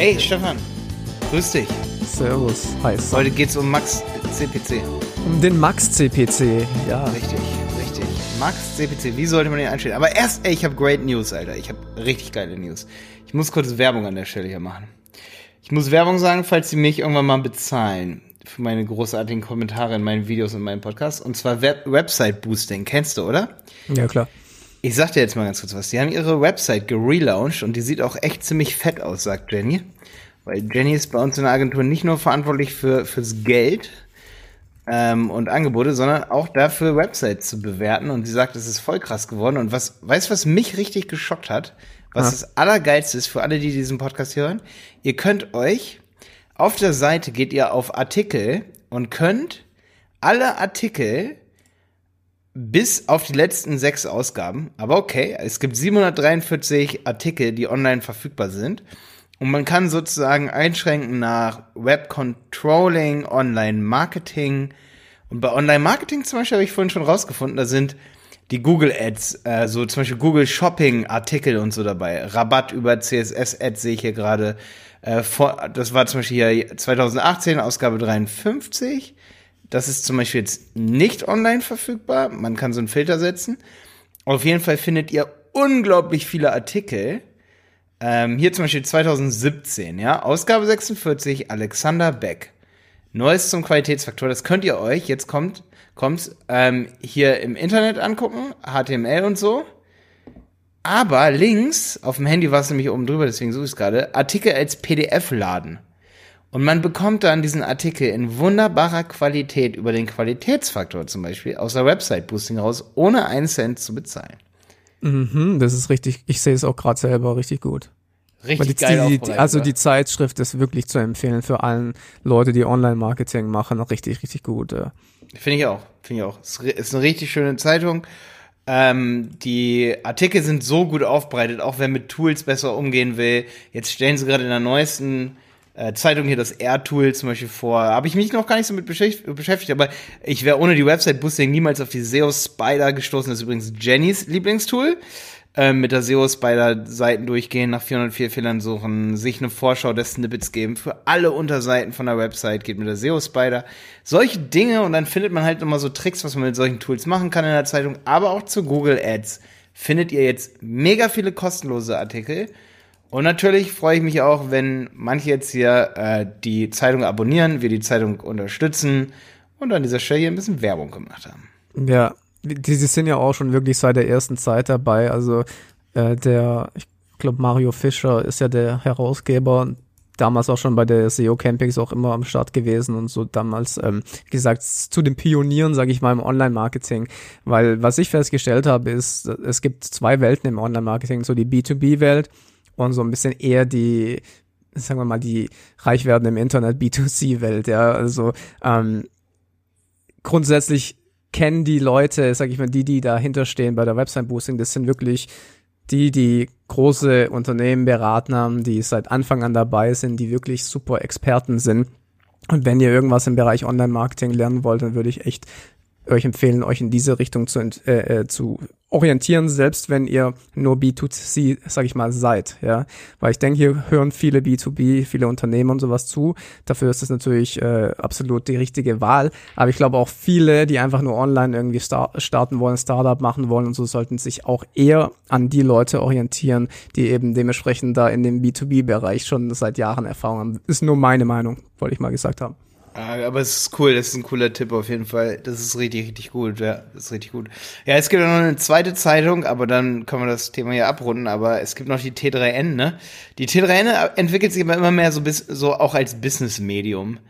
Hey Stefan, grüß dich. Servus, heiß. Heute geht's um Max CPC. Um den Max CPC, ja. Richtig, richtig. Max CPC, wie sollte man den einstellen? Aber erst, ey, ich habe great News, Alter. Ich habe richtig geile News. Ich muss kurz Werbung an der Stelle hier machen. Ich muss Werbung sagen, falls Sie mich irgendwann mal bezahlen für meine großartigen Kommentare in meinen Videos und meinen Podcasts. Und zwar Web Website Boosting. Kennst du, oder? Ja, klar. Ich sag dir jetzt mal ganz kurz was. Die haben ihre Website gelauncht und die sieht auch echt ziemlich fett aus, sagt Jenny. Weil Jenny ist bei uns in der Agentur nicht nur verantwortlich für, fürs Geld ähm, und Angebote, sondern auch dafür, Websites zu bewerten. Und sie sagt, es ist voll krass geworden. Und was, weißt du, was mich richtig geschockt hat? Was ja. das Allergeilste ist für alle, die diesen Podcast hören? Ihr könnt euch auf der Seite geht ihr auf Artikel und könnt alle Artikel bis auf die letzten sechs Ausgaben. Aber okay, es gibt 743 Artikel, die online verfügbar sind. Und man kann sozusagen einschränken nach Web Controlling, Online Marketing. Und bei Online Marketing zum Beispiel habe ich vorhin schon rausgefunden, da sind die Google Ads, äh, so zum Beispiel Google Shopping Artikel und so dabei. Rabatt über CSS Ads sehe ich hier gerade. Äh, das war zum Beispiel hier 2018, Ausgabe 53. Das ist zum Beispiel jetzt nicht online verfügbar. Man kann so einen Filter setzen. Auf jeden Fall findet ihr unglaublich viele Artikel. Ähm, hier zum Beispiel 2017, ja, Ausgabe 46, Alexander Beck. Neues zum Qualitätsfaktor, das könnt ihr euch, jetzt kommt, kommt ähm, hier im Internet angucken, HTML und so. Aber links, auf dem Handy war es nämlich oben drüber, deswegen suche ich es gerade, Artikel als PDF laden. Und man bekommt dann diesen Artikel in wunderbarer Qualität über den Qualitätsfaktor zum Beispiel aus der Website-Boosting raus, ohne einen Cent zu bezahlen. Mhm, das ist richtig, ich sehe es auch gerade selber richtig gut. Richtig die, geil. Die, die, also die Zeitschrift ist wirklich zu empfehlen für allen Leute, die Online-Marketing machen. Richtig, richtig gut. Ja. Finde ich auch. Finde ich auch. Es ist eine richtig schöne Zeitung. Ähm, die Artikel sind so gut aufbereitet, auch wer mit Tools besser umgehen will. Jetzt stellen sie gerade in der neuesten äh, Zeitung hier das Air-Tool zum Beispiel vor. Habe ich mich noch gar nicht so mit beschäftigt, aber ich wäre ohne die Website-Boosting niemals auf die SEO Spider gestoßen. Das ist übrigens Jennys Lieblingstool. Ähm, mit der SEO Spider Seiten durchgehen, nach 404 Fehlern suchen, sich eine Vorschau des Snippets geben für alle Unterseiten von der Website, geht mit der SEO Spider. Solche Dinge und dann findet man halt immer so Tricks, was man mit solchen Tools machen kann in der Zeitung, aber auch zu Google Ads findet ihr jetzt mega viele kostenlose Artikel und natürlich freue ich mich auch, wenn manche jetzt hier äh, die Zeitung abonnieren, wir die Zeitung unterstützen und an dieser Stelle hier ein bisschen Werbung gemacht haben. Ja, die, die sind ja auch schon wirklich seit der ersten Zeit dabei. Also äh, der, ich glaube, Mario Fischer ist ja der Herausgeber, damals auch schon bei der SEO Campings auch immer am Start gewesen und so damals, ähm, gesagt, zu den Pionieren, sage ich mal, im Online-Marketing. Weil was ich festgestellt habe, ist, es gibt zwei Welten im Online-Marketing, so die B2B-Welt und so ein bisschen eher die, sagen wir mal, die reich werden im Internet B2C-Welt, ja. Also ähm, grundsätzlich kennen die Leute, sag ich mal, die, die dahinter stehen bei der Website-Boosting, das sind wirklich die, die große Unternehmen beraten haben, die seit Anfang an dabei sind, die wirklich super Experten sind. Und wenn ihr irgendwas im Bereich Online-Marketing lernen wollt, dann würde ich echt euch empfehlen, euch in diese Richtung zu, äh, äh, zu orientieren, selbst wenn ihr nur B2C, sag ich mal, seid, ja. Weil ich denke, hier hören viele B2B, viele Unternehmen und sowas zu. Dafür ist es natürlich äh, absolut die richtige Wahl. Aber ich glaube auch viele, die einfach nur online irgendwie star starten wollen, Startup machen wollen und so, sollten sich auch eher an die Leute orientieren, die eben dementsprechend da in dem B2B-Bereich schon seit Jahren Erfahrung haben. Ist nur meine Meinung, wollte ich mal gesagt haben. Ah, aber es ist cool, das ist ein cooler Tipp auf jeden Fall. Das ist richtig, richtig gut, ja, das ist richtig gut. Ja, es gibt noch eine zweite Zeitung, aber dann können wir das Thema hier abrunden, aber es gibt noch die T3N, ne? Die T3N entwickelt sich immer mehr so bis, so auch als Business-Medium.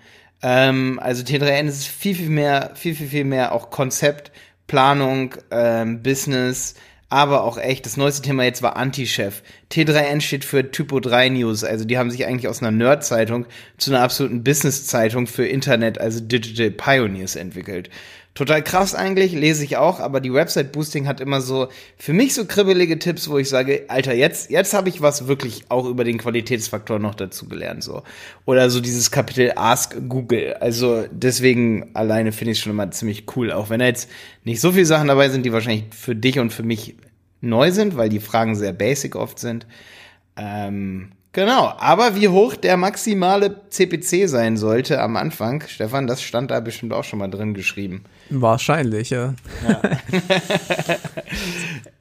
Ähm, also T3N ist viel, viel mehr, viel, viel, viel mehr auch Konzept, Planung, ähm, Business, aber auch echt, das neueste Thema jetzt war Anti-Chef. T3N steht für Typo 3 News, also die haben sich eigentlich aus einer Nerd-Zeitung zu einer absoluten Business-Zeitung für Internet, also Digital Pioneers entwickelt. Total krass eigentlich, lese ich auch, aber die Website Boosting hat immer so für mich so kribbelige Tipps, wo ich sage, Alter, jetzt jetzt habe ich was wirklich auch über den Qualitätsfaktor noch dazu gelernt so. Oder so dieses Kapitel Ask Google. Also deswegen alleine finde ich schon immer ziemlich cool, auch wenn da jetzt nicht so viele Sachen dabei sind, die wahrscheinlich für dich und für mich neu sind, weil die Fragen sehr basic oft sind. Ähm, Genau, aber wie hoch der maximale CPC sein sollte am Anfang, Stefan, das stand da bestimmt auch schon mal drin geschrieben. Wahrscheinlich, ja. ja.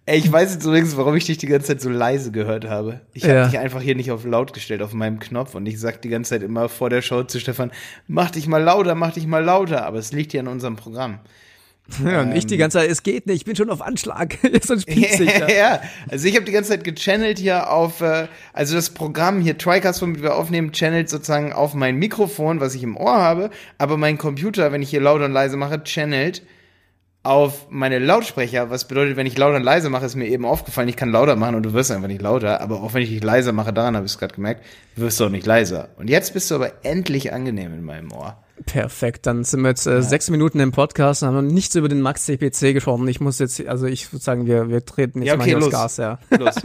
Ey, ich weiß jetzt übrigens, warum ich dich die ganze Zeit so leise gehört habe. Ich habe ja. dich einfach hier nicht auf laut gestellt auf meinem Knopf und ich sag die ganze Zeit immer vor der Show zu Stefan, mach dich mal lauter, mach dich mal lauter, aber es liegt ja an unserem Programm. Ja, und ähm, ich die ganze Zeit, es geht nicht, ich bin schon auf Anschlag. Sonst ja, ja, also ich habe die ganze Zeit gechannelt hier auf, äh, also das Programm hier, TriCast, womit wir aufnehmen, channelt sozusagen auf mein Mikrofon, was ich im Ohr habe, aber mein Computer, wenn ich hier laut und leise mache, channelt auf meine Lautsprecher, was bedeutet, wenn ich laut und leise mache, ist mir eben aufgefallen, ich kann lauter machen und du wirst einfach nicht lauter, aber auch wenn ich dich leiser mache, daran habe ich es gerade gemerkt, wirst du auch nicht leiser. Und jetzt bist du aber endlich angenehm in meinem Ohr. Perfekt, dann sind wir jetzt äh, ja. sechs Minuten im Podcast und haben noch nichts über den Max CPC gesprochen. Ich muss jetzt, also ich würde sagen, wir, wir treten jetzt ja, okay, mal hier los. Gas, ja. Los.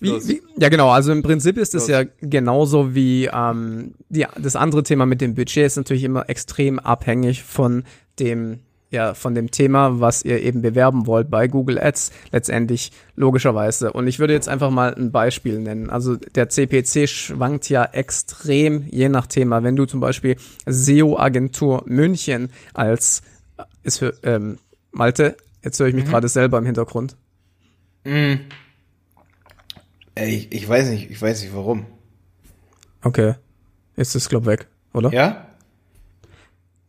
Wie, wie, ja, genau. Also im Prinzip ist es ja genauso wie ähm, ja, das andere Thema mit dem Budget ist natürlich immer extrem abhängig von dem ja von dem Thema, was ihr eben bewerben wollt bei Google Ads, letztendlich logischerweise. Und ich würde jetzt einfach mal ein Beispiel nennen. Also der CPC schwankt ja extrem je nach Thema. Wenn du zum Beispiel SEO-Agentur München als ist für, ähm, Malte, jetzt höre ich mich mhm. gerade selber im Hintergrund. Mhm. Ich, ich weiß nicht, ich weiß nicht warum. Okay. Ist das, glaub, weg, oder? Ja?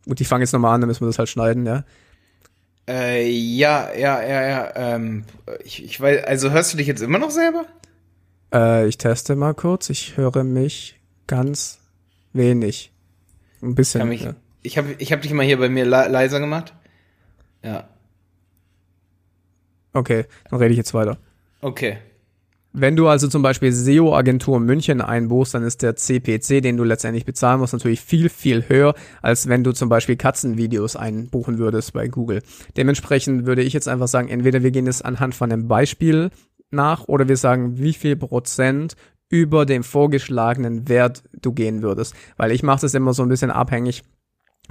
Gut, ich fange jetzt nochmal an, dann müssen wir das halt schneiden, ja. Äh, ja, ja, ja, ja. Ähm, ich, ich weiß, also hörst du dich jetzt immer noch selber? Äh, ich teste mal kurz. Ich höre mich ganz wenig. Ein bisschen. Mich, ja. Ich habe ich hab dich mal hier bei mir le leiser gemacht. Ja. Okay, dann rede ich jetzt weiter. Okay. Wenn du also zum Beispiel SEO-Agentur München einbuchst, dann ist der CPC, den du letztendlich bezahlen musst, natürlich viel, viel höher, als wenn du zum Beispiel Katzenvideos einbuchen würdest bei Google. Dementsprechend würde ich jetzt einfach sagen, entweder wir gehen es anhand von einem Beispiel nach oder wir sagen, wie viel Prozent über dem vorgeschlagenen Wert du gehen würdest. Weil ich mache das immer so ein bisschen abhängig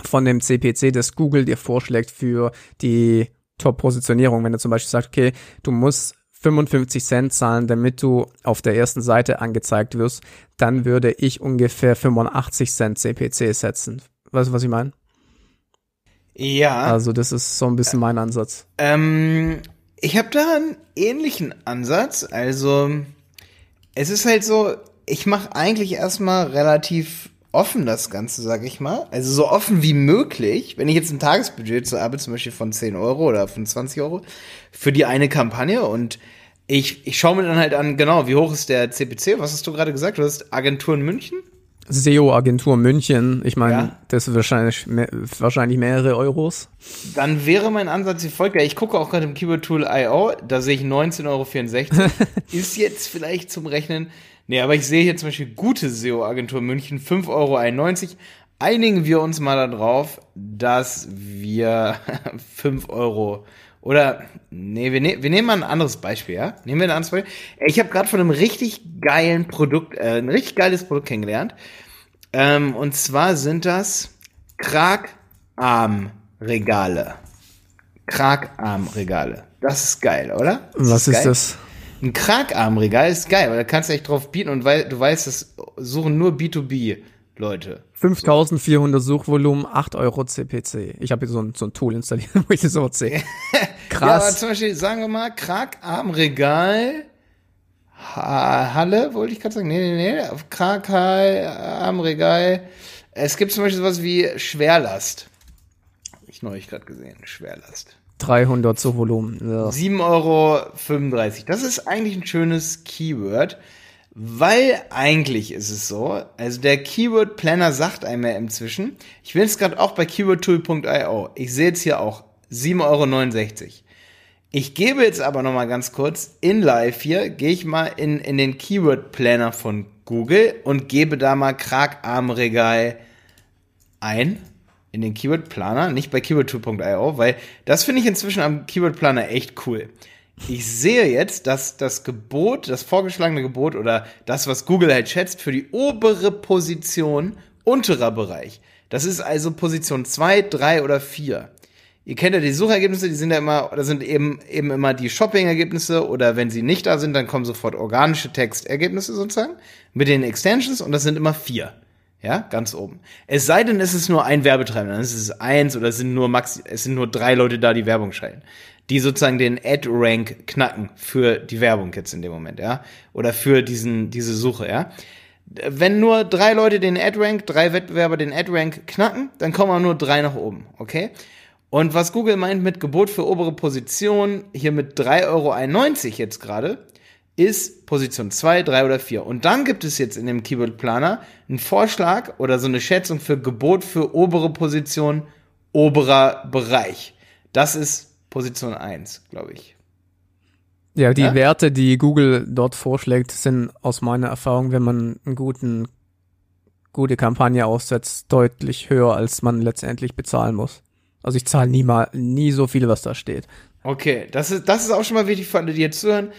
von dem CPC, das Google dir vorschlägt für die Top-Positionierung. Wenn du zum Beispiel sagst, okay, du musst 55 Cent zahlen, damit du auf der ersten Seite angezeigt wirst, dann würde ich ungefähr 85 Cent CPC setzen. Weißt du, was ich meine? Ja. Also das ist so ein bisschen mein Ansatz. Ähm, ich habe da einen ähnlichen Ansatz. Also es ist halt so, ich mache eigentlich erstmal relativ offen das Ganze, sag ich mal. Also so offen wie möglich. Wenn ich jetzt ein Tagesbudget zu habe, zum Beispiel von 10 Euro oder von 20 Euro, für die eine Kampagne und ich, ich schaue mir dann halt an, genau, wie hoch ist der CPC? Was hast du gerade gesagt? Du hast Agentur in München? SEO-Agentur München. Ich meine, ja. das ist wahrscheinlich, mehr, wahrscheinlich mehrere Euros. Dann wäre mein Ansatz wie folgt. Ja, ich gucke auch gerade im Keyword Tool IO, da sehe ich 19,64 Euro. ist jetzt vielleicht zum Rechnen Nee, aber ich sehe hier zum Beispiel gute SEO-Agentur München, 5,91 Euro. Einigen wir uns mal darauf, dass wir 5 Euro oder, nee, wir, ne wir nehmen mal ein anderes Beispiel, ja? Nehmen wir ein anderes Beispiel. Ich habe gerade von einem richtig geilen Produkt, äh, ein richtig geiles Produkt kennengelernt. Ähm, und zwar sind das Kragarmregale. Kragarmregale. Das ist geil, oder? Das Was ist, ist das? Ein Kragarmregal ist geil, weil da kannst du echt drauf bieten und weil du weißt, das suchen nur B2B Leute. 5400 Suchvolumen, 8 Euro CPC. Ich habe hier so ein, so ein Tool installiert, wo ich das so sehe. Krass. Ja, aber zum Beispiel, sagen wir mal, Kragarmregal, Halle, wollte ich gerade sagen. Nee, nee, nee. Auf Kragarmregal. Es gibt zum Beispiel sowas wie Schwerlast. Hab ich neulich gerade gesehen, Schwerlast. 300 zu Volumen. Ja. 7,35 Euro. Das ist eigentlich ein schönes Keyword, weil eigentlich ist es so, also der Keyword Planner sagt einem ja inzwischen, ich will es gerade auch bei keywordtool.io, ich sehe jetzt hier auch 7,69 Euro. Ich gebe jetzt aber noch mal ganz kurz in live hier, gehe ich mal in, in den Keyword Planner von Google und gebe da mal Kragarmregal ein in den Keyword Planer, nicht bei keywordtool.io, weil das finde ich inzwischen am Keyword Planer echt cool. Ich sehe jetzt, dass das Gebot, das vorgeschlagene Gebot oder das, was Google halt schätzt, für die obere Position unterer Bereich. Das ist also Position 2, 3 oder 4. Ihr kennt ja die Suchergebnisse, die sind ja immer, da sind eben, eben immer die Shopping-Ergebnisse oder wenn sie nicht da sind, dann kommen sofort organische Textergebnisse sozusagen mit den Extensions und das sind immer vier. Ja, ganz oben. Es sei denn, es ist nur ein Werbetreibender, dann ist es eins oder es sind nur max, es sind nur drei Leute da, die Werbung schalten. Die sozusagen den Ad-Rank knacken für die Werbung jetzt in dem Moment, ja. Oder für diesen, diese Suche, ja. Wenn nur drei Leute den Ad-Rank, drei Wettbewerber den Ad-Rank knacken, dann kommen auch nur drei nach oben, okay? Und was Google meint mit Gebot für obere Position, hier mit 3,91 Euro jetzt gerade, ist Position 2, 3 oder 4. Und dann gibt es jetzt in dem Keyword Planer einen Vorschlag oder so eine Schätzung für Gebot für obere Position, oberer Bereich. Das ist Position 1, glaube ich. Ja, die ja? Werte, die Google dort vorschlägt, sind aus meiner Erfahrung, wenn man einen guten, gute Kampagne aussetzt, deutlich höher, als man letztendlich bezahlen muss. Also ich zahle nie mal, nie so viel, was da steht. Okay, das ist, das ist auch schon mal wichtig für alle, die jetzt zuhören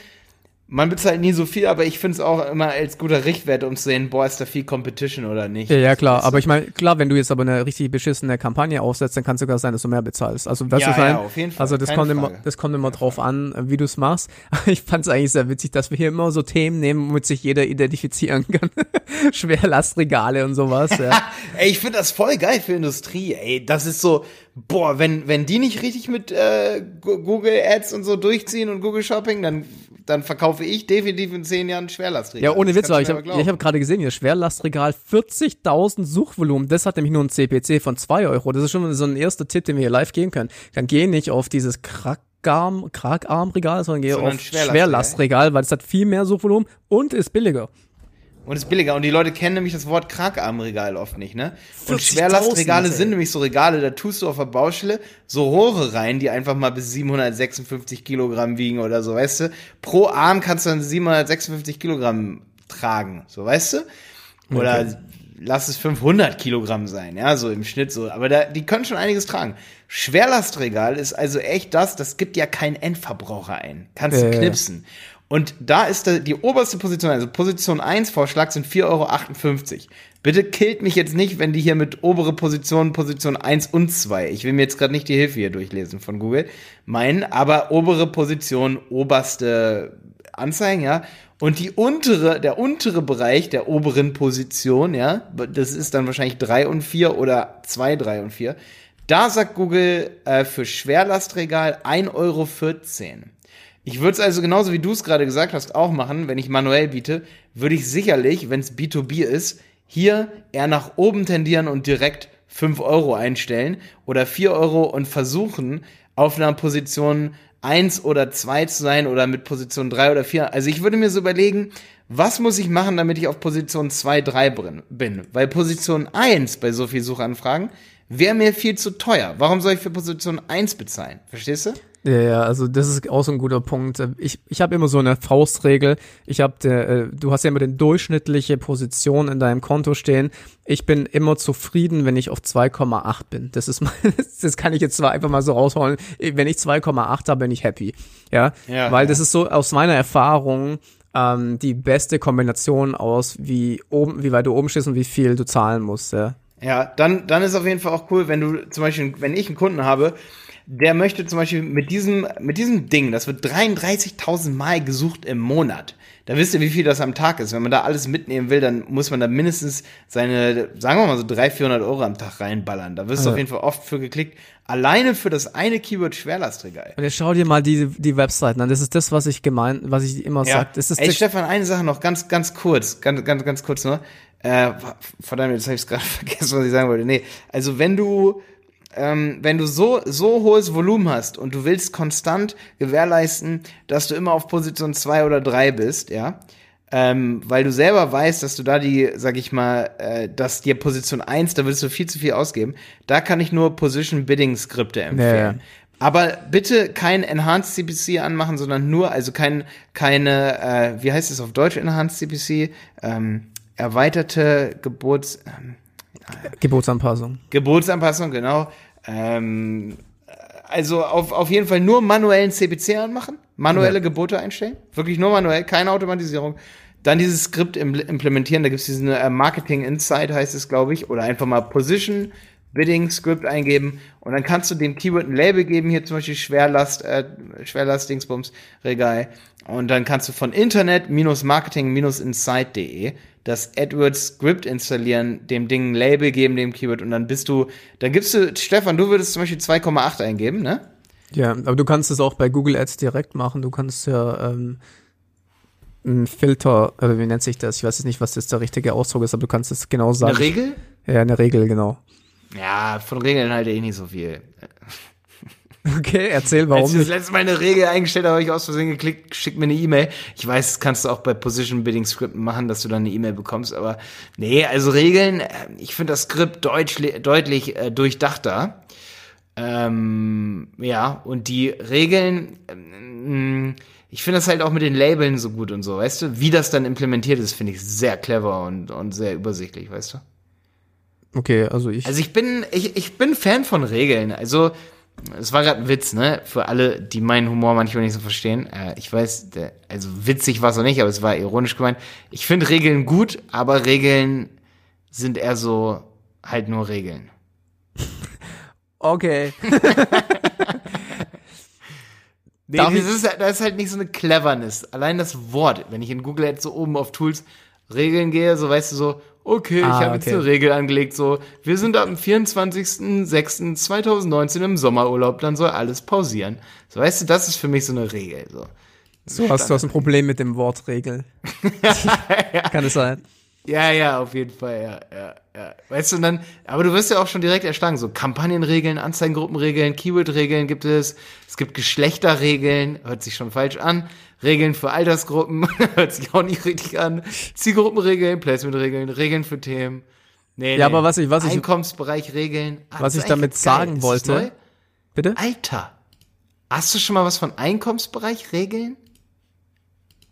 man bezahlt nie so viel, aber ich finde es auch immer als guter Richtwert, um zu sehen, boah, ist da viel Competition oder nicht. Ja, ja klar. Aber ich meine, klar, wenn du jetzt aber eine richtig beschissene Kampagne aufsetzt, dann kann es sogar sein, dass du mehr bezahlst. Also, weißt ja, du, ja, auf jeden Fall. Also, das kommt, immer, das kommt immer drauf an, wie du es machst. Ich fand es eigentlich sehr witzig, dass wir hier immer so Themen nehmen, womit sich jeder identifizieren kann. Schwerlastregale und sowas, ja. ey, ich finde das voll geil für Industrie, ey. Das ist so, boah, wenn, wenn die nicht richtig mit äh, Google Ads und so durchziehen und Google Shopping, dann dann verkaufe ich definitiv in zehn Jahren Schwerlastregal. Ja, ohne Witz, ich habe hab gerade gesehen, hier Schwerlastregal 40.000 Suchvolumen. Das hat nämlich nur ein CPC von 2 Euro. Das ist schon so ein erster Tipp, den wir hier live gehen können. Dann geh nicht auf dieses Kragarm, Kragarmregal, sondern geh sondern auf Schwerlastregal, Schwerlastregal, weil es hat viel mehr Suchvolumen und ist billiger. Und ist billiger. Und die Leute kennen nämlich das Wort Kragarmregal oft nicht, ne? Und Schwerlastregale sind nämlich so Regale, da tust du auf der Baustelle so Rohre rein, die einfach mal bis 756 Kilogramm wiegen oder so, weißt du? Pro Arm kannst du dann 756 Kilogramm tragen, so, weißt du? Oder okay. lass es 500 Kilogramm sein, ja, so im Schnitt so. Aber da, die können schon einiges tragen. Schwerlastregal ist also echt das, das gibt ja kein Endverbraucher ein. Kannst du knipsen. Und da ist die oberste Position, also Position 1 Vorschlag sind 4,58 Euro. Bitte killt mich jetzt nicht, wenn die hier mit obere Position, Position 1 und 2, ich will mir jetzt gerade nicht die Hilfe hier durchlesen von Google, meinen, aber obere Position, oberste Anzeigen, ja. Und die untere, der untere Bereich der oberen Position, ja, das ist dann wahrscheinlich 3 und 4 oder 2, 3 und 4. Da sagt Google äh, für Schwerlastregal 1,14 Euro. Ich würde es also genauso wie du es gerade gesagt hast auch machen, wenn ich manuell biete, würde ich sicherlich, wenn es B2B ist, hier eher nach oben tendieren und direkt 5 Euro einstellen oder 4 Euro und versuchen, auf einer Position 1 oder 2 zu sein oder mit Position 3 oder 4. Also ich würde mir so überlegen, was muss ich machen, damit ich auf Position 2, 3 bin? Weil Position 1 bei so viel Suchanfragen wäre mir viel zu teuer. Warum soll ich für Position 1 bezahlen? Verstehst du? Ja, ja, also das ist auch so ein guter Punkt. Ich, ich habe immer so eine Faustregel. Ich habe, äh, du hast ja immer die durchschnittliche Position in deinem Konto stehen. Ich bin immer zufrieden, wenn ich auf 2,8 bin. Das ist mal, das kann ich jetzt zwar einfach mal so rausholen. Wenn ich 2,8 habe, bin ich happy. Ja, ja weil ja. das ist so aus meiner Erfahrung ähm, die beste Kombination aus, wie oben, wie weit du oben stehst und wie viel du zahlen musst. Ja. Ja, dann, dann ist auf jeden Fall auch cool, wenn du zum Beispiel, wenn ich einen Kunden habe, der möchte zum Beispiel mit diesem, mit diesem Ding, das wird 33.000 Mal gesucht im Monat. Da wisst ihr, wie viel das am Tag ist. Wenn man da alles mitnehmen will, dann muss man da mindestens seine, sagen wir mal so 300, 400 Euro am Tag reinballern. Da wirst du auf jeden Fall oft für geklickt. Alleine für das eine Keyword Schwerlastregal. Und jetzt schau dir mal die, die Webseiten an. Das ist das, was ich gemeint, was ich immer ja. sag. Ey, Stefan, eine Sache noch, ganz, ganz kurz, ganz, ganz, ganz kurz nur. Äh, verdammt, jetzt habe ich gerade vergessen, was ich sagen wollte. Nee, also wenn du ähm, wenn du so, so hohes Volumen hast und du willst konstant gewährleisten, dass du immer auf Position 2 oder 3 bist, ja, ähm, weil du selber weißt, dass du da die, sag ich mal, äh, dass dir Position 1, da würdest du viel zu viel ausgeben, da kann ich nur Position Bidding Skripte empfehlen. Ja. Aber bitte kein Enhanced CPC anmachen, sondern nur, also kein, keine, äh, wie heißt es auf Deutsch Enhanced CPC? Ähm, erweiterte Geburts, ähm, Geburtsanpassung. Geburtsanpassung, genau. Ähm, also auf, auf jeden Fall nur manuellen CPC anmachen, manuelle ja. Gebote einstellen, wirklich nur manuell, keine Automatisierung. Dann dieses Skript implementieren, da gibt es diesen äh, Marketing Insight, heißt es, glaube ich, oder einfach mal Position Bidding Script eingeben und dann kannst du dem Keyword ein Label geben, hier zum Beispiel Schwerlast, äh, Schwerlast Dingsbums Regal und dann kannst du von Internet-Marketing-Insight.de das AdWords Script installieren, dem Ding ein Label geben, dem Keyword und dann bist du, dann gibst du, Stefan, du würdest zum Beispiel 2,8 eingeben, ne? Ja, aber du kannst es auch bei Google Ads direkt machen. Du kannst ja ähm, ein Filter, oder wie nennt sich das? Ich weiß jetzt nicht, was das der richtige Ausdruck ist, aber du kannst es genau sagen. Eine Regel? Ja, eine Regel, genau. Ja, von Regeln halte ich nicht so viel. Okay, erzähl, warum Als ich das letzte Mal eine Regel eingestellt habe, habe ich aus Versehen geklickt, schick mir eine E-Mail. Ich weiß, das kannst du auch bei Position Bidding Skripten machen, dass du dann eine E-Mail bekommst, aber nee, also Regeln, äh, ich finde das Skript deutlich, deutlich äh, durchdachter. Ähm, ja, und die Regeln, ähm, ich finde das halt auch mit den Labeln so gut und so, weißt du? Wie das dann implementiert ist, finde ich sehr clever und, und sehr übersichtlich, weißt du? Okay, also ich. Also ich bin, ich, ich bin Fan von Regeln. Also, es war gerade ein Witz, ne? Für alle, die meinen Humor manchmal nicht so verstehen. Äh, ich weiß, der, also witzig war es auch nicht, aber es war ironisch gemeint. Ich finde Regeln gut, aber Regeln sind eher so halt nur Regeln. Okay. nee, das ist, das ist halt nicht so eine Cleverness. Allein das Wort, wenn ich in Google jetzt so oben auf Tools Regeln gehe, so weißt du so, okay, Ah, ich habe jetzt okay. eine Regel angelegt, so, wir sind am 24.06.2019 im Sommerurlaub, dann soll alles pausieren. So, weißt du, das ist für mich so eine Regel, so. So hast du hast ein Problem mit dem Wort Regel. Kann es sein? Ja, ja, auf jeden Fall, ja, ja, ja. Weißt du, und dann, aber du wirst ja auch schon direkt erschlagen, so Kampagnenregeln, Anzeigengruppenregeln, Keywordregeln gibt es, es gibt Geschlechterregeln, hört sich schon falsch an, Regeln für Altersgruppen, hört sich auch nicht richtig an, Zielgruppenregeln, Placementregeln, Regeln für Themen. Nee, Ja, aber was ich- was ich- Einkommensbereich Regeln. Ah, was ich damit sagen wollte-? Bitte? Alter. Hast du schon mal was von Einkommensbereich Regeln?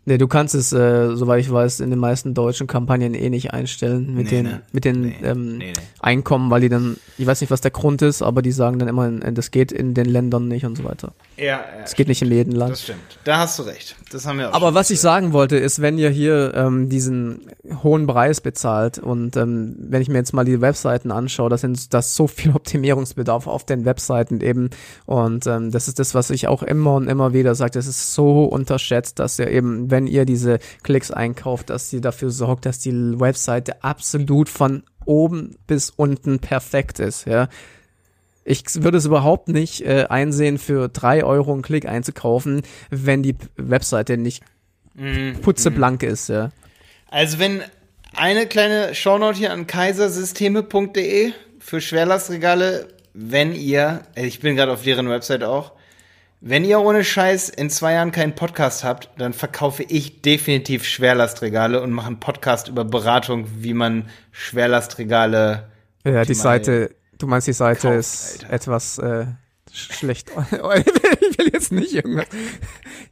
Nee, du kannst es, äh, soweit ich weiß, in den meisten deutschen Kampagnen eh nicht einstellen mit Nee, den, ne? mit den Nee, ähm, nee. Einkommen, weil die dann, ich weiß nicht, was der Grund ist, aber die sagen dann immer, äh, das geht in den Ländern nicht und so weiter. Ja, ja. Es geht nicht in jedem Land. Das stimmt. Da hast du recht. Das haben wir auch Aber was ich sagen wollte, ist, wenn ihr hier ähm, diesen hohen Preis bezahlt und ähm, wenn ich mir jetzt mal die Webseiten anschaue, da sind das so viel Optimierungsbedarf auf den Webseiten eben und ähm, das ist das, was ich auch immer und immer wieder sage, das ist so unterschätzt, dass ihr eben, wenn ihr diese Klicks einkauft, dass ihr dafür sorgt, dass die Webseite absolut von oben bis unten perfekt ist, ja. Ich würde es überhaupt nicht äh, einsehen, für drei Euro einen Klick einzukaufen, wenn die Webseite nicht putzeblank ist, ja. Also wenn eine kleine Shownote hier an kaisersysteme.de für Schwerlastregale, wenn ihr, ich bin gerade auf deren Website auch, wenn ihr ohne Scheiß in zwei Jahren keinen Podcast habt, dann verkaufe ich definitiv Schwerlastregale und mache einen Podcast über Beratung, wie man Schwerlastregale Ja, die Seite, du meinst, die Seite kauft, ist Alter. etwas äh, sch- schlecht. ich will jetzt nicht irgendwas.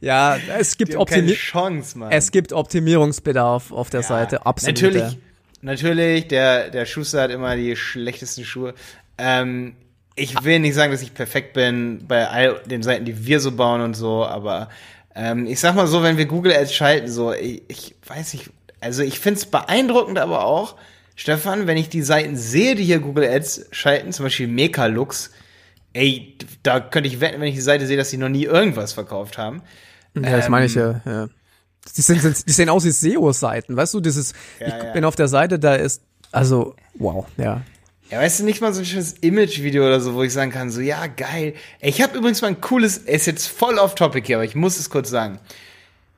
Ja, es gibt Die haben keine Optimi Chance, Mann. es gibt Optimierungsbedarf auf der Ja, Seite, absolut. Natürlich, natürlich, der, der Schuster hat immer die schlechtesten Schuhe. Ähm, ich will nicht sagen, dass ich perfekt bin bei all den Seiten, die wir so bauen und so, aber ähm, ich sag mal so, wenn wir Google Ads schalten, so, ich, ich weiß nicht, also ich find's beeindruckend, aber auch, Stefan, wenn ich die Seiten sehe, die hier Google Ads schalten, zum Beispiel Mekalux, ey, da könnte ich wetten, wenn ich die Seite sehe, dass die noch nie irgendwas verkauft haben. Ja, das meine ich Ähm, ja. ja. Die, sind, sind, die sehen aus wie SEO-Seiten, weißt du, dieses, Ja, ich ja. bin auf der Seite, da ist, also, wow, ja. Ja, weißt du, nicht mal so ein schönes Image-Video oder so, wo ich sagen kann, so, ja, geil. Ich habe übrigens mal ein cooles, ist jetzt voll off topic hier, aber ich muss es kurz sagen.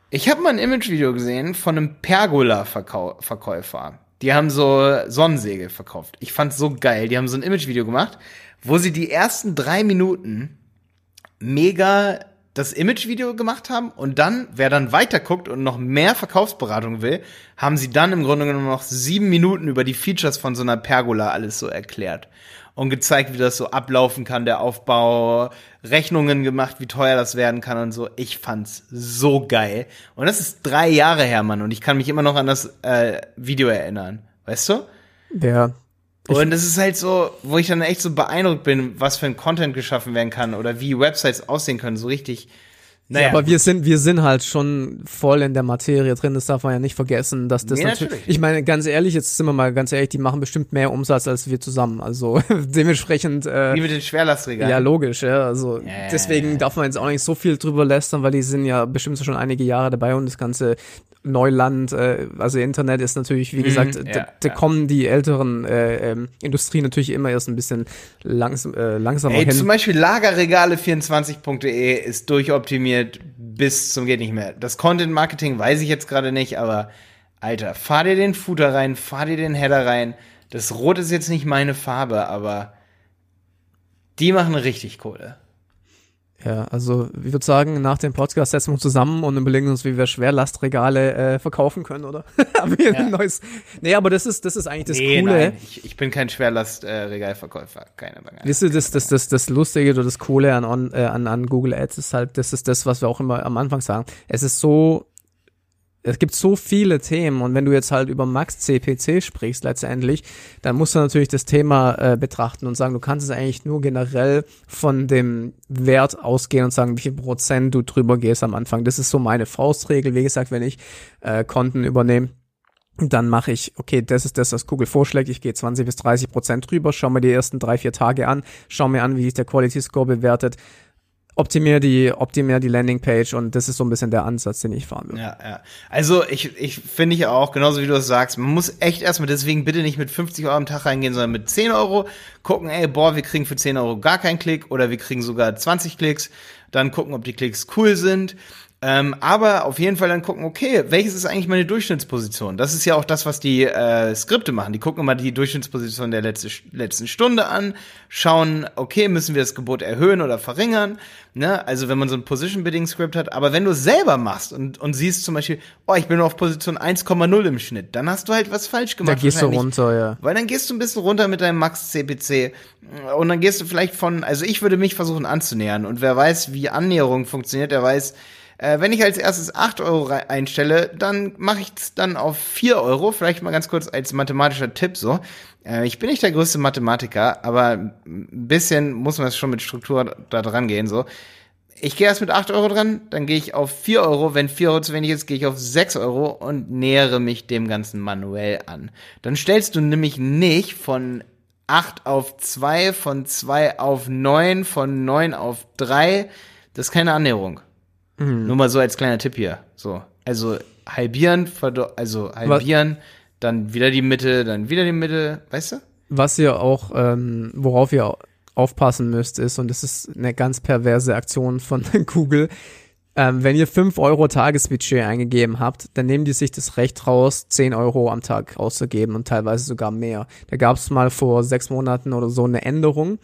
Ich habe mal ein Image-Video gesehen von einem Pergola-Verkäufer. Die haben so Sonnensegel verkauft. Ich fand's so geil. Die haben so ein Image-Video gemacht, wo sie die ersten drei Minuten mega das Image-Video gemacht haben und dann, wer dann weiter guckt und noch mehr Verkaufsberatung will, haben sie dann im Grunde genommen noch sieben Minuten über die Features von so einer Pergola alles so erklärt und gezeigt, wie das so ablaufen kann, der Aufbau, Rechnungen gemacht, wie teuer das werden kann und so. Ich fand's so geil. Und das ist drei Jahre her, Mann, und ich kann mich immer noch an das äh, Video erinnern. Weißt du? Ja, Und es ist halt so, wo ich dann echt so beeindruckt bin, was für ein Content geschaffen werden kann oder wie Websites aussehen können, so richtig, Naja, ja, aber wir sind, wir sind halt schon voll in der Materie drin, das darf man ja nicht vergessen, dass das nee, natürlich, natürlich, ich meine, ganz ehrlich, jetzt sind wir mal ganz ehrlich, die machen bestimmt mehr Umsatz als wir zusammen, also dementsprechend. Äh, Wie mit den Schwerlastregalen. Ja, logisch, ja, also ja, deswegen darf man jetzt auch nicht so viel drüber lästern, weil die sind ja bestimmt schon einige Jahre dabei und das ganze Neuland, äh, also Internet ist natürlich, wie mhm, gesagt, ja, da, da ja. kommen die älteren äh, ähm, Industrien natürlich immer erst ein bisschen langs äh, langsamer Ey, hin. Zum Beispiel Lagerregale24.de ist durchoptimiert bis zum geht nicht mehr. Das Content Marketing weiß ich jetzt gerade nicht, aber Alter, fahr dir den Footer rein, fahr dir den Header rein. Das Rot ist jetzt nicht meine Farbe, aber die machen richtig Kohle. Ja, also ich würde sagen, nach dem Podcast setzen wir uns zusammen und überlegen uns, wie wir Schwerlastregale äh, verkaufen können, oder? Haben wir ja. ein neues. Nee, aber das ist, das ist eigentlich das nee, Coole. Nein, ich, ich bin kein Schwerlastregalverkäufer, äh, keine Bange. Wisst ihr, das, das, das, das Lustige oder das Coole an, äh, an, an Google Ads ist halt, das ist das, was wir auch immer am Anfang sagen. Es ist so es gibt so viele Themen und wenn du jetzt halt über Max CPC sprichst letztendlich, dann musst du natürlich das Thema äh, betrachten und sagen, du kannst es eigentlich nur generell von dem Wert ausgehen und sagen, wie viel Prozent du drüber gehst am Anfang. Das ist so meine Faustregel. Wie gesagt, wenn ich äh, Konten übernehme, dann mache ich, okay, das ist das, was Google vorschlägt. Ich gehe 20 bis 30 Prozent drüber, schau mir die ersten drei, vier Tage an, schau mir an, wie sich der Quality Score bewertet optimier die, optimier die Landingpage und das ist so ein bisschen der Ansatz, den ich fahren will. Ja, ja. Also ich, ich finde ich auch, genauso wie du es sagst, man muss echt erstmal deswegen bitte nicht mit 50 Euro am Tag reingehen, sondern mit 10 Euro gucken, ey, boah, wir kriegen für 10 Euro gar keinen Klick oder wir kriegen sogar 20 Klicks, dann gucken, ob die Klicks cool sind ähm, aber auf jeden Fall dann gucken, okay, welches ist eigentlich meine Durchschnittsposition? Das ist ja auch das, was die äh, Skripte machen. Die gucken immer die Durchschnittsposition der letzte, letzten Stunde an, schauen, okay, müssen wir das Gebot erhöhen oder verringern? Ne? Also wenn man so ein Position-Bidding-Skript hat. Aber wenn du es selber machst und, und siehst zum Beispiel, oh, ich bin nur auf Position 1,0 im Schnitt, dann hast du halt was falsch gemacht. Da gehst du runter, ja. Weil dann gehst du ein bisschen runter mit deinem Max-CPC und dann gehst du vielleicht von, also ich würde mich versuchen anzunähern und wer weiß, wie Annäherung funktioniert, der weiß, äh, wenn ich als erstes 8 Euro einstelle, dann mache ich es dann auf 4 Euro. Vielleicht mal ganz kurz als mathematischer Tipp so. Äh, ich bin nicht der größte Mathematiker, aber ein bisschen muss man es schon mit Struktur da dran gehen so. Ich gehe erst mit 8 Euro dran, dann gehe ich auf 4 Euro. Wenn 4 Euro zu wenig ist, gehe ich auf 6 Euro und nähere mich dem Ganzen manuell an. Dann stellst du nämlich nicht von 8 auf 2, von 2 auf 9, von 9 auf 3. Das ist keine Annäherung. Mhm. Nur mal so als kleiner Tipp hier. So, also halbieren, also halbieren, Was? dann wieder die Mitte, dann wieder die Mitte, weißt du? Was ihr auch, ähm, worauf ihr aufpassen müsst, ist, und das ist eine ganz perverse Aktion von Google, ähm, wenn ihr 5 Euro Tagesbudget eingegeben habt, dann nehmen die sich das Recht raus, 10 Euro am Tag auszugeben und teilweise sogar mehr. Da gab es mal vor sechs Monaten oder so eine Änderung,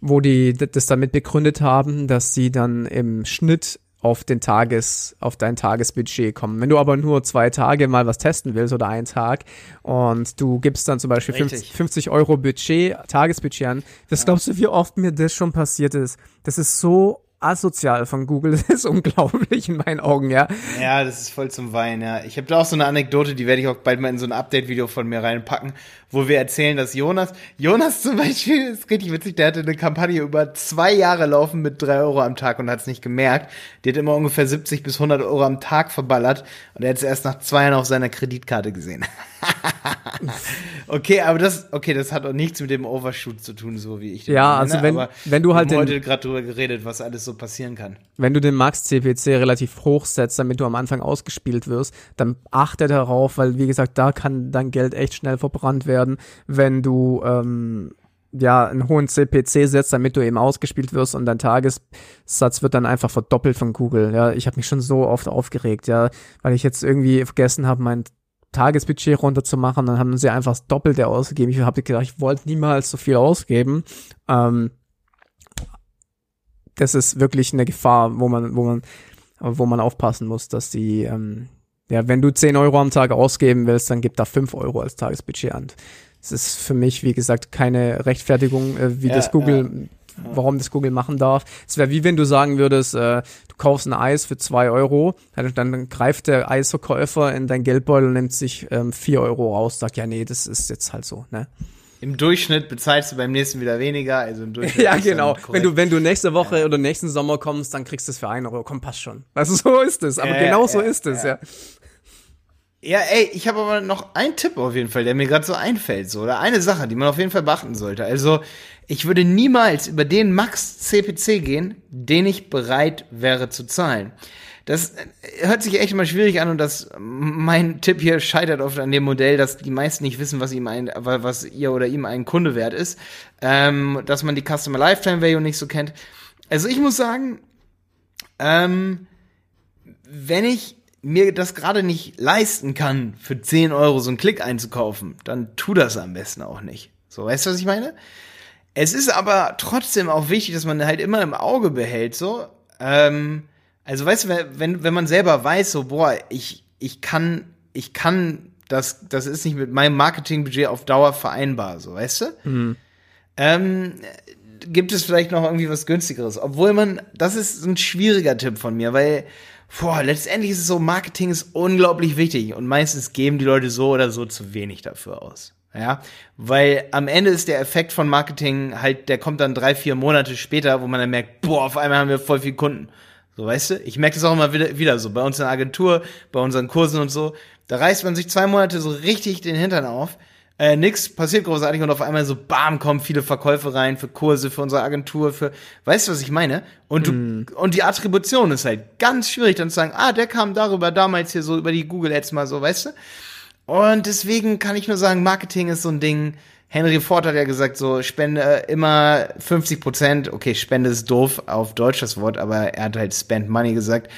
wo die das damit begründet haben, dass sie dann im Schnitt auf den Tages, auf dein Tagesbudget kommen. Wenn du aber nur zwei Tage mal was testen willst oder einen Tag und du gibst dann zum Beispiel 50, 50, Euro Budget, Tagesbudget an, was ja. glaubst du, wie oft mir das schon passiert ist? Das ist so asozial von Google. Das ist unglaublich in meinen Augen, ja. Ja, das ist voll zum Weinen, ja. Ich habe da auch so eine Anekdote, die werde ich auch bald mal in so ein Update-Video von mir reinpacken, wo wir erzählen, dass Jonas, Jonas zum Beispiel, ist richtig witzig, der hatte eine Kampagne über zwei Jahre laufen mit drei Euro am Tag und hat es nicht gemerkt. Die hat immer ungefähr 70 bis 100 Euro am Tag verballert und er hat es erst nach zwei Jahren auf seiner Kreditkarte gesehen. okay, aber das, okay, das hat auch nichts mit dem Overshoot zu tun, so wie ich. Den ja, also wenn, wenn du halt wir haben heute gerade drüber geredet, was alles so passieren kann. Wenn du den Max CPC relativ hoch setzt, damit du am Anfang ausgespielt wirst, dann achte darauf, weil wie gesagt, da kann dein Geld echt schnell verbrannt werden, wenn du ähm, ja, einen hohen CPC setzt, damit du eben ausgespielt wirst und dein Tagessatz wird dann einfach verdoppelt von Google. Ja, ich habe mich schon so oft aufgeregt, ja, weil ich jetzt irgendwie vergessen habe, mein Tagesbudget runterzumachen. Dann haben sie einfach das Doppelte ausgegeben. Ich habe gedacht, ich wollte niemals so viel ausgeben. Ähm, das ist wirklich eine Gefahr, wo man, wo man, wo man aufpassen muss, dass die, ähm, ja, wenn du 10 Euro am Tag ausgeben willst, dann gib da 5 Euro als Tagesbudget an. Das ist für mich, wie gesagt, keine Rechtfertigung, äh, wie ja, das Google ja warum das Google machen darf. Es wäre wie wenn du sagen würdest, äh, du kaufst ein Eis für zwei Euro, dann, dann greift der Eisverkäufer in dein Geldbeutel und nimmt sich ähm, vier Euro raus, sagt, ja, nee, das ist jetzt halt so, ne? Im Durchschnitt bezahlst du beim nächsten wieder weniger. Also im Durchschnitt. ja, genau. Wenn du, wenn du nächste Woche ja. oder nächsten Sommer kommst, dann kriegst du es für einen Euro. Komm, passt schon. Also so ist es. Aber äh, genau so äh, ist es, ja. Ja, ey, ich habe aber noch einen Tipp auf jeden Fall, der mir gerade so einfällt, so oder eine Sache, die man auf jeden Fall beachten sollte. Also, ich würde niemals über den Max CPC gehen, den ich bereit wäre zu zahlen. Das äh, hört sich echt immer schwierig an und das mein Tipp hier scheitert oft an dem Modell, dass die meisten nicht wissen, was ihm ein, was ihr oder ihm ein Kunde wert ist, ähm, dass man die Customer Lifetime Value nicht so kennt. Also ich muss sagen, ähm, wenn ich mir das gerade nicht leisten kann, für 10 Euro so einen Klick einzukaufen, dann tu das am besten auch nicht. So, weißt du, was ich meine? Es ist aber trotzdem auch wichtig, dass man halt immer im Auge behält, so, ähm, also weißt du, wenn, wenn man selber weiß, so, boah, ich, ich kann, ich kann, das, das ist nicht mit meinem Marketingbudget auf Dauer vereinbar, so, weißt du? Mhm. Ähm, gibt es vielleicht noch irgendwie was günstigeres? Obwohl man, das ist ein schwieriger Tipp von mir, weil, boah, letztendlich ist es so, Marketing ist unglaublich wichtig und meistens geben die Leute so oder so zu wenig dafür aus. Ja, weil am Ende ist der Effekt von Marketing halt, der kommt dann drei, vier Monate später, wo man dann merkt, boah, auf einmal haben wir voll viel Kunden. So, weißt du? Ich merke das auch immer wieder, wieder so bei uns in der Agentur, bei unseren Kursen und so. Da reißt man sich zwei Monate so richtig den Hintern auf. Äh, nix passiert großartig und auf einmal so bam kommen viele Verkäufe rein für Kurse, für unsere Agentur, für weißt du, was ich meine? Und du, mm. und die Attribution ist halt ganz schwierig dann zu sagen, ah, der kam darüber damals hier so über die Google Ads mal so, weißt du? Und deswegen kann ich nur sagen, Marketing ist so ein Ding, Henry Ford hat ja gesagt, so spende immer 50 Prozent. Okay, Spende ist doof auf Deutsch das Wort, aber er hat halt spend money gesagt.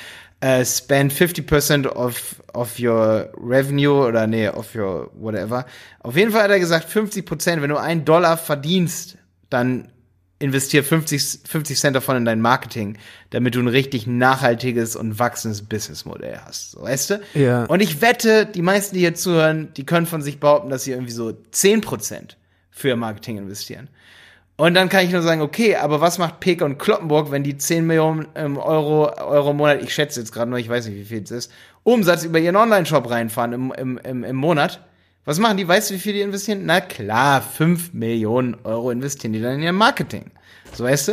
Uh, spend 50% of, of your revenue oder nee, of your whatever. Auf jeden Fall hat er gesagt, 50%, wenn du einen Dollar verdienst, dann investier 50, 50 Cent davon in dein Marketing, damit du ein richtig nachhaltiges und wachsendes Businessmodell hast. So, weißt du? Ja. Und ich wette, die meisten, die hier zuhören, die können von sich behaupten, dass sie irgendwie so 10 Prozent für Marketing investieren. Und dann kann ich nur sagen, okay, aber was macht Peek und Kloppenburg, wenn die 10 Millionen ähm, Euro, Euro im Monat, ich schätze jetzt gerade nur, ich weiß nicht, wie viel es ist, Umsatz über ihren Online-Shop reinfahren im, im, im, im Monat? Was machen die? Weißt du, wie viel die investieren? Na klar, 5 Millionen Euro investieren die dann in ihr Marketing. So weißt du?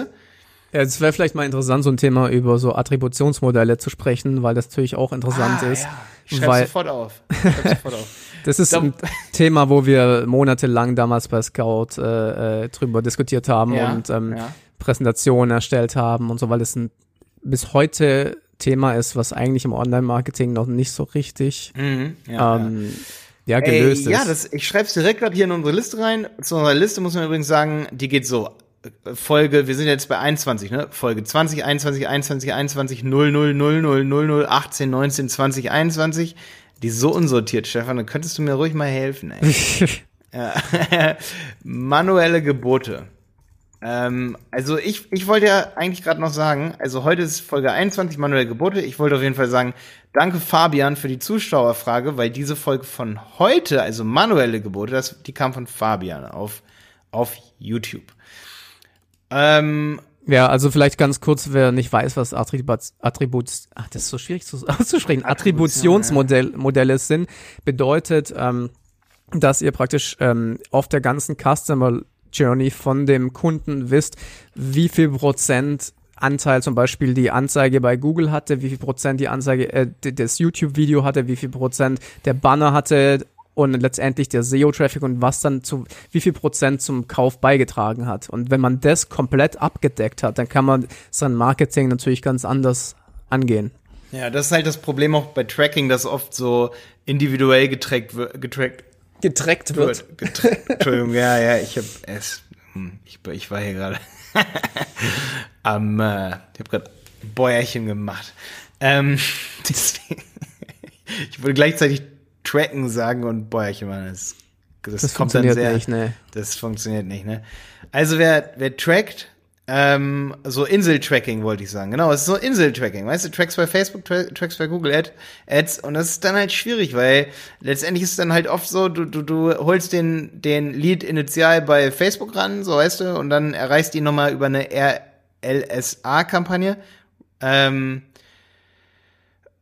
Ja, es wäre vielleicht mal interessant, so ein Thema über so Attributionsmodelle zu sprechen, weil das natürlich auch interessant ah, ist. Ja. Schreib weil, sofort auf. Schreib sofort auf. Das ist ein Thema, wo wir monatelang damals bei Scout äh, äh, drüber diskutiert haben ja, und ähm, ja. Präsentationen erstellt haben und so, weil es ein bis heute Thema ist, was eigentlich im Online-Marketing noch nicht so richtig mhm, ja, ähm, ja. gelöst Ey, ist. Ja, das, ich schreibe es direkt gerade hier in unsere Liste rein. Zu unserer Liste muss man übrigens sagen, die geht so. Folge, wir sind jetzt bei 21, ne? Folge 20, 21, 21, 21, 00, 00, 00, 18, 19, 20, 21. Die ist so unsortiert, Stefan, dann könntest du mir ruhig mal helfen, ey. Manuelle Gebote. Ähm, also ich, ich wollte ja eigentlich gerade noch sagen, also heute ist Folge 21, manuelle Gebote. Ich wollte auf jeden Fall sagen, danke Fabian für die Zuschauerfrage, weil diese Folge von heute, also manuelle Gebote, das, die kam von Fabian auf, auf YouTube. Ähm, ja, also vielleicht ganz kurz, wer nicht weiß, was Attributs, Attributs ach, das ist so schwierig zu, auszusprechen, Attributionsmodelle sind, bedeutet, ähm, dass ihr praktisch ähm, auf der ganzen Customer Journey von dem Kunden wisst, wie viel Prozent Anteil zum Beispiel die Anzeige bei Google hatte, wie viel Prozent die Anzeige, äh, das YouTube-Video hatte, wie viel Prozent der Banner hatte und letztendlich der SEO-Traffic und was dann zu wie viel Prozent zum Kauf beigetragen hat. Und wenn man das komplett abgedeckt hat, dann kann man sein Marketing natürlich ganz anders angehen. Ja, das ist halt das Problem auch bei Tracking, dass oft so individuell getrackt wird. Getrackt, getrackt wird. Getrackt, Entschuldigung, ja, ja, ich habe es. Hm, ich, ich war hier gerade am. Äh, ich habe gerade Bäuerchen gemacht. Ähm, deswegen, ich wollte gleichzeitig Tracken sagen und boah, ich meine, das, das, das kommt dann sehr. Nicht, ne? Das funktioniert nicht, ne? Also wer, wer trackt, ähm, so Insel-Tracking wollte ich sagen. Genau, es ist so Insel-Tracking. Weißt du, Tracks bei Facebook, tra Tracks bei Google Ad, Ads und das ist dann halt schwierig, weil letztendlich ist es dann halt oft so, du, du, du holst den, den Lead initial bei Facebook ran, so weißt du, und dann erreichst du ihn nochmal über eine RLSA-Kampagne. Ähm,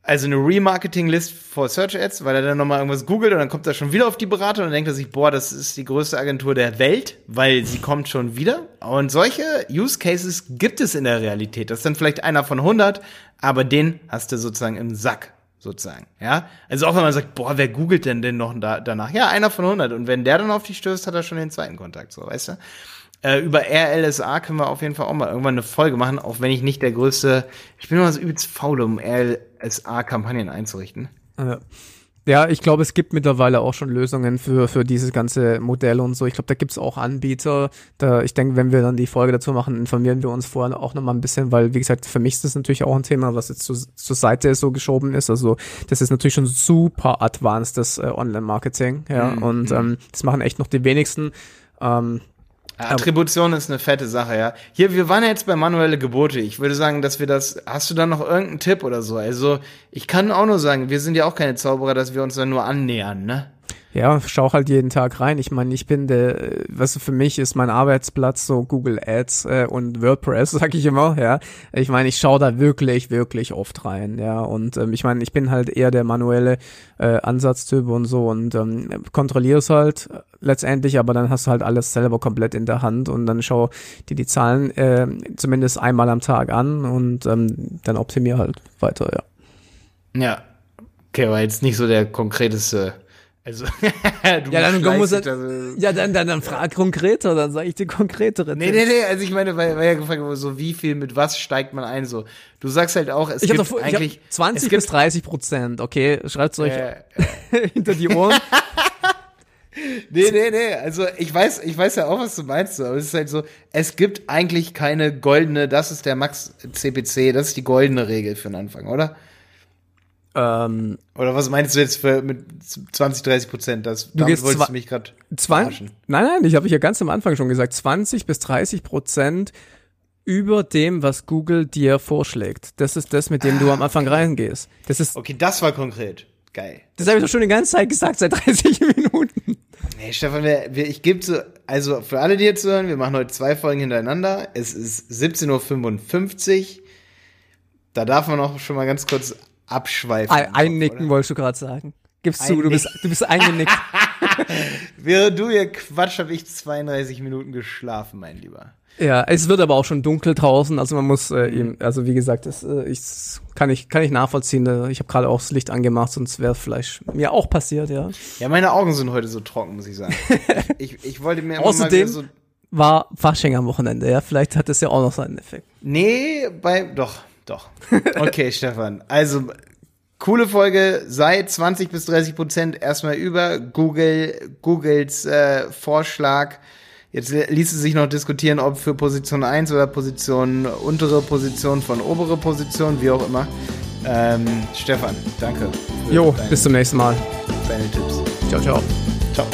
also eine Remarketing-List for Search Ads, weil er dann nochmal irgendwas googelt und dann kommt er schon wieder auf die Berater und denkt er sich, boah, das ist die größte Agentur der Welt, weil sie kommt schon wieder. Und solche Use Cases gibt es in der Realität. Das ist dann vielleicht einer von 100, aber den hast du sozusagen im Sack, sozusagen, ja. Also auch wenn man sagt, boah, wer googelt denn denn noch da, danach? Ja, einer von 100. Und wenn der dann auf dich stößt, hat er schon den zweiten Kontakt, so, weißt du? Äh, über RLSA können wir auf jeden Fall auch mal irgendwann eine Folge machen, auch wenn ich nicht der größte, ich bin immer so übelst faul, um RLSA-Kampagnen einzurichten. Ja. Ja, ich glaube, es gibt mittlerweile auch schon Lösungen für, für dieses ganze Modell und so. Ich glaube, da gibt's auch Anbieter. Da, ich denke, wenn wir dann die Folge dazu machen, informieren wir uns vorher auch nochmal ein bisschen, weil, wie gesagt, für mich ist das natürlich auch ein Thema, was jetzt zu, zur Seite so geschoben ist. Also, das ist natürlich schon super advanced, das äh, Online-Marketing. Ja, mhm. und ähm, das machen echt noch die wenigsten. Ähm, Attribution ist eine fette Sache, ja. Hier, wir waren ja jetzt bei manuelle Gebote. Ich würde sagen, dass wir das. Hast du da noch irgendeinen Tipp oder so? Also, ich kann auch nur sagen, wir sind ja auch keine Zauberer, dass wir uns da nur annähern, ne? Ja, schau halt jeden Tag rein. Ich meine, ich bin der, was für mich ist mein Arbeitsplatz so Google Ads äh, und WordPress, sag ich immer, ja. Ich meine, ich schaue da wirklich, wirklich oft rein, ja. Und ähm, ich meine, ich bin halt eher der manuelle äh, Ansatztyp und so und ähm, kontrolliere es halt letztendlich, aber dann hast du halt alles selber komplett in der Hand und dann schau dir die Zahlen äh, zumindest einmal am Tag an und ähm, dann optimier halt weiter, ja. Ja. Okay, aber jetzt nicht so der konkreteste also, du ja, dann muss er, also, ja, dann, dann, dann frag konkreter, dann sage ich dir konkretere Nee, nee, nee, also ich meine, weil, weil ja gefragt wurde, so wie viel, mit was steigt man ein, so. Du sagst halt auch, es ich gibt doch, eigentlich. 20 bis 30 Prozent, okay, schreibt's euch äh, hinter die Ohren. nee, nee, nee, also ich weiß, ich weiß ja auch, was du meinst, aber es ist halt so, es gibt eigentlich keine goldene, das ist der Max CPC, das ist die goldene Regel für den Anfang, oder? Ähm, Oder was meinst du jetzt für, mit 20, 30 Prozent? Das, du gehst wolltest du mich gerade Nein, nein, ich habe ja ganz am Anfang schon gesagt, 20 bis 30 Prozent über dem, was Google dir vorschlägt. Das ist das, mit dem ah, du am Anfang okay. reingehst. Das ist okay, das war konkret. Geil. Das habe ich doch schon die ganze Zeit gesagt, seit 30 Minuten. Nee, Stefan, wir, wir, ich gebe so, also für alle, die jetzt hören, wir machen heute zwei Folgen hintereinander. Es ist 17.55 Uhr. Da darf man auch schon mal ganz kurz abschweifen. Ein, einnicken wolltest du gerade sagen. Gibst du, du bist, du bist eingenickt. Während du hier Quatsch, habe ich 32 Minuten geschlafen, mein Lieber. Ja, es wird aber auch schon dunkel draußen, also man muss äh, ihm, also wie gesagt, das äh, ich, kann ich kann ich nachvollziehen. Äh, ich habe gerade auch das Licht angemacht, sonst wäre vielleicht mir auch passiert, ja. Ja, meine Augen sind heute so trocken, muss ich sagen. ich, ich wollte mir Außerdem so war Fasching am Wochenende, ja, vielleicht hat das ja auch noch seinen Effekt. Nee, bei doch doch. Okay, Stefan. Also, coole Folge. Sei 20 bis 30 Prozent erstmal über Google, Googles äh, Vorschlag. Jetzt ließe sich noch diskutieren, ob für Position 1 oder Position, untere Position von obere Position, wie auch immer. Ähm, Stefan, danke. Jo, bis zum nächsten Mal. Deine Tipps. Ciao, ciao. Ciao.